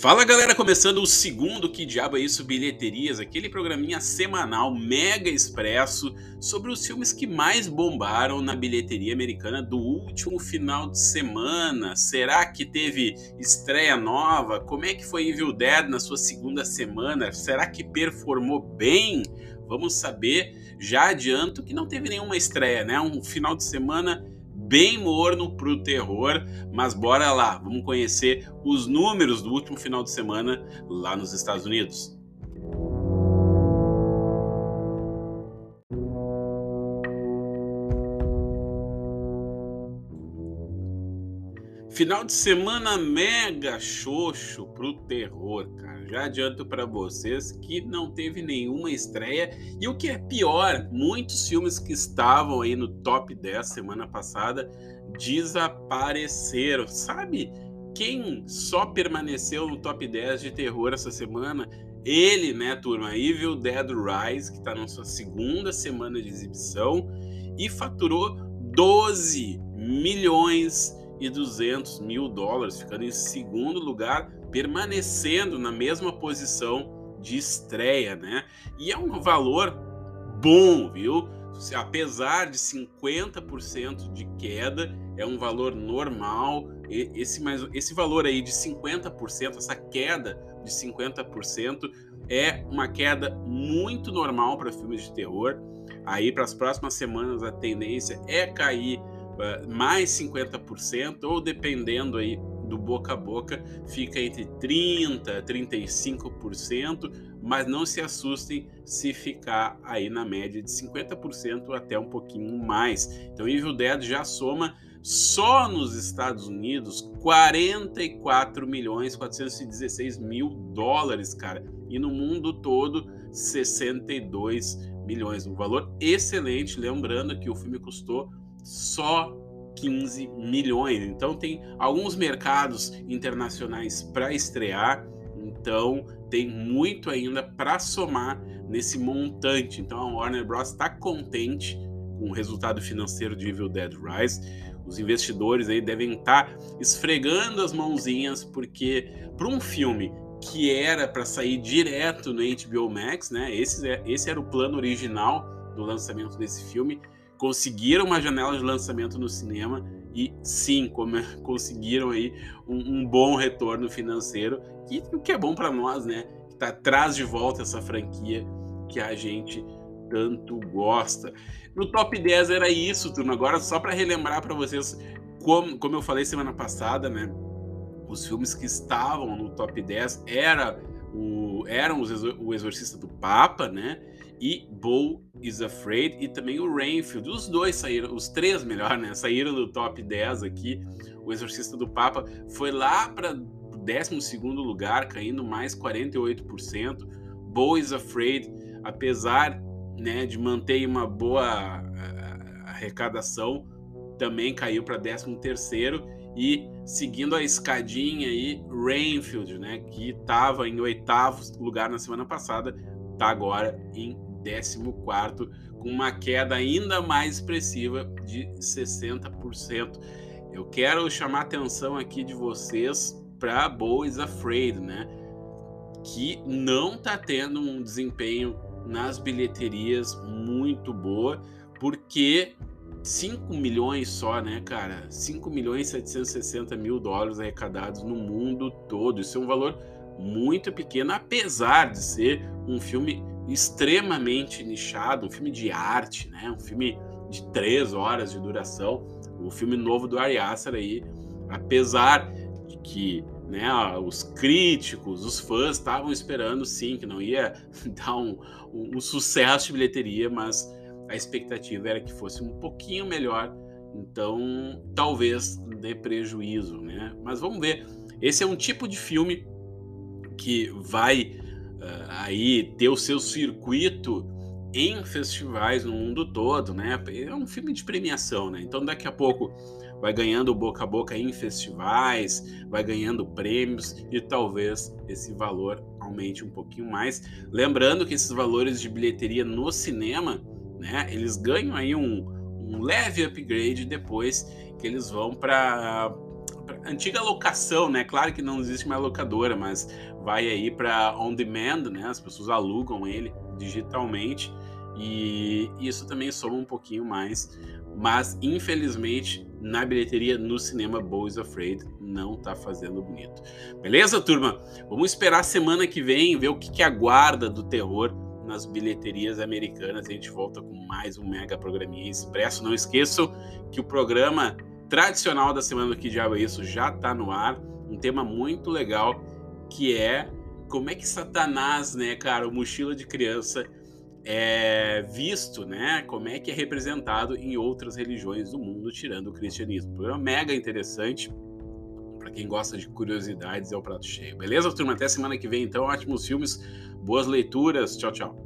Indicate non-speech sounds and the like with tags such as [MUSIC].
Fala galera, começando o segundo Que Diabo é Isso Bilheterias, aquele programinha semanal mega expresso sobre os filmes que mais bombaram na bilheteria americana do último final de semana. Será que teve estreia nova? Como é que foi Evil Dead na sua segunda semana? Será que performou bem? Vamos saber. Já adianto que não teve nenhuma estreia, né? Um final de semana bem morno para o terror, mas bora lá, vamos conhecer os números do último final de semana lá nos Estados Unidos. Final de semana mega xoxo pro terror, cara. Já adianto para vocês que não teve nenhuma estreia e o que é pior, muitos filmes que estavam aí no top 10 semana passada desapareceram. Sabe quem só permaneceu no top 10 de terror essa semana? Ele, né, turma? Evil Dead Rise, que tá na sua segunda semana de exibição e faturou 12 milhões e 200 mil dólares, ficando em segundo lugar, permanecendo na mesma posição de estreia, né? E é um valor bom, viu? Apesar de 50% de queda, é um valor normal. Esse, mais, esse valor aí de 50%, essa queda de 50%, é uma queda muito normal para filmes de terror. Aí, para as próximas semanas, a tendência é cair mais 50%, ou dependendo aí do boca a boca, fica entre 30% 35%, mas não se assustem se ficar aí na média de 50% até um pouquinho mais. Então, Evil Dead já soma só nos Estados Unidos 44 milhões 416 mil dólares, cara, e no mundo todo 62 milhões, um valor excelente, lembrando que o filme custou só 15 milhões. Então tem alguns mercados internacionais para estrear, então tem muito ainda para somar nesse montante. Então a Warner Bros está contente com o resultado financeiro de Evil Dead Rise. Os investidores aí devem estar tá esfregando as mãozinhas porque para um filme que era para sair direto no HBO Max, né? Esse, é, esse era o plano original do lançamento desse filme conseguiram uma janela de lançamento no cinema e sim, [LAUGHS] conseguiram aí um, um, bom retorno financeiro, e o que é bom para nós, né? Que tá, traz de volta essa franquia que a gente tanto gosta. No top 10 era isso, turma. Agora, só para relembrar para vocês, como, como eu falei semana passada, né? Os filmes que estavam no top 10 era o, eram os, o Exorcista do Papa, né? E Bo is Afraid e também o Rainfield. Os dois saíram, os três melhor, né? Saíram do top 10 aqui. O Exorcista do Papa foi lá para 12 lugar, caindo mais 48%. Bo is Afraid, apesar né, de manter uma boa arrecadação, também caiu para 13 e seguindo a escadinha aí, Rainfield, né, que estava em oitavo lugar na semana passada, está agora em 14, com uma queda ainda mais expressiva de 60%. Eu quero chamar a atenção aqui de vocês para Boys Afraid, né? Que não está tendo um desempenho nas bilheterias muito boa, porque 5 milhões só, né, cara? 5 milhões e 760 mil dólares arrecadados no mundo todo. Isso é um valor muito pequeno, apesar de ser um filme extremamente nichado, um filme de arte, né? Um filme de três horas de duração, o filme novo do Ari Aster aí, apesar de que né, os críticos, os fãs estavam esperando sim que não ia [LAUGHS] dar um, um, um sucesso de bilheteria, mas a expectativa era que fosse um pouquinho melhor, então talvez dê prejuízo, né? Mas vamos ver. Esse é um tipo de filme que vai uh, aí ter o seu circuito em festivais no mundo todo, né? É um filme de premiação, né? Então daqui a pouco vai ganhando boca a boca em festivais, vai ganhando prêmios e talvez esse valor aumente um pouquinho mais. Lembrando que esses valores de bilheteria no cinema, né? Eles ganham aí um, um leve upgrade depois que eles vão para antiga locação, né? Claro que não existe mais locadora, mas vai aí para on demand, né? As pessoas alugam ele digitalmente e isso também soma um pouquinho mais. Mas infelizmente na bilheteria no cinema Boys Afraid não tá fazendo bonito. Beleza, turma? Vamos esperar semana que vem ver o que, que aguarda do terror nas bilheterias americanas. A gente volta com mais um mega programinha expresso. Não esqueçam que o programa tradicional da semana do Que Diabo é Isso já está no ar. Um tema muito legal que é como é que Satanás, né, cara, o mochila de criança é visto, né? Como é que é representado em outras religiões do mundo, tirando o cristianismo. Um programa mega interessante. Para quem gosta de curiosidades, é o prato cheio. Beleza, turma? Até semana que vem, então. Ótimos filmes, boas leituras. Tchau, tchau.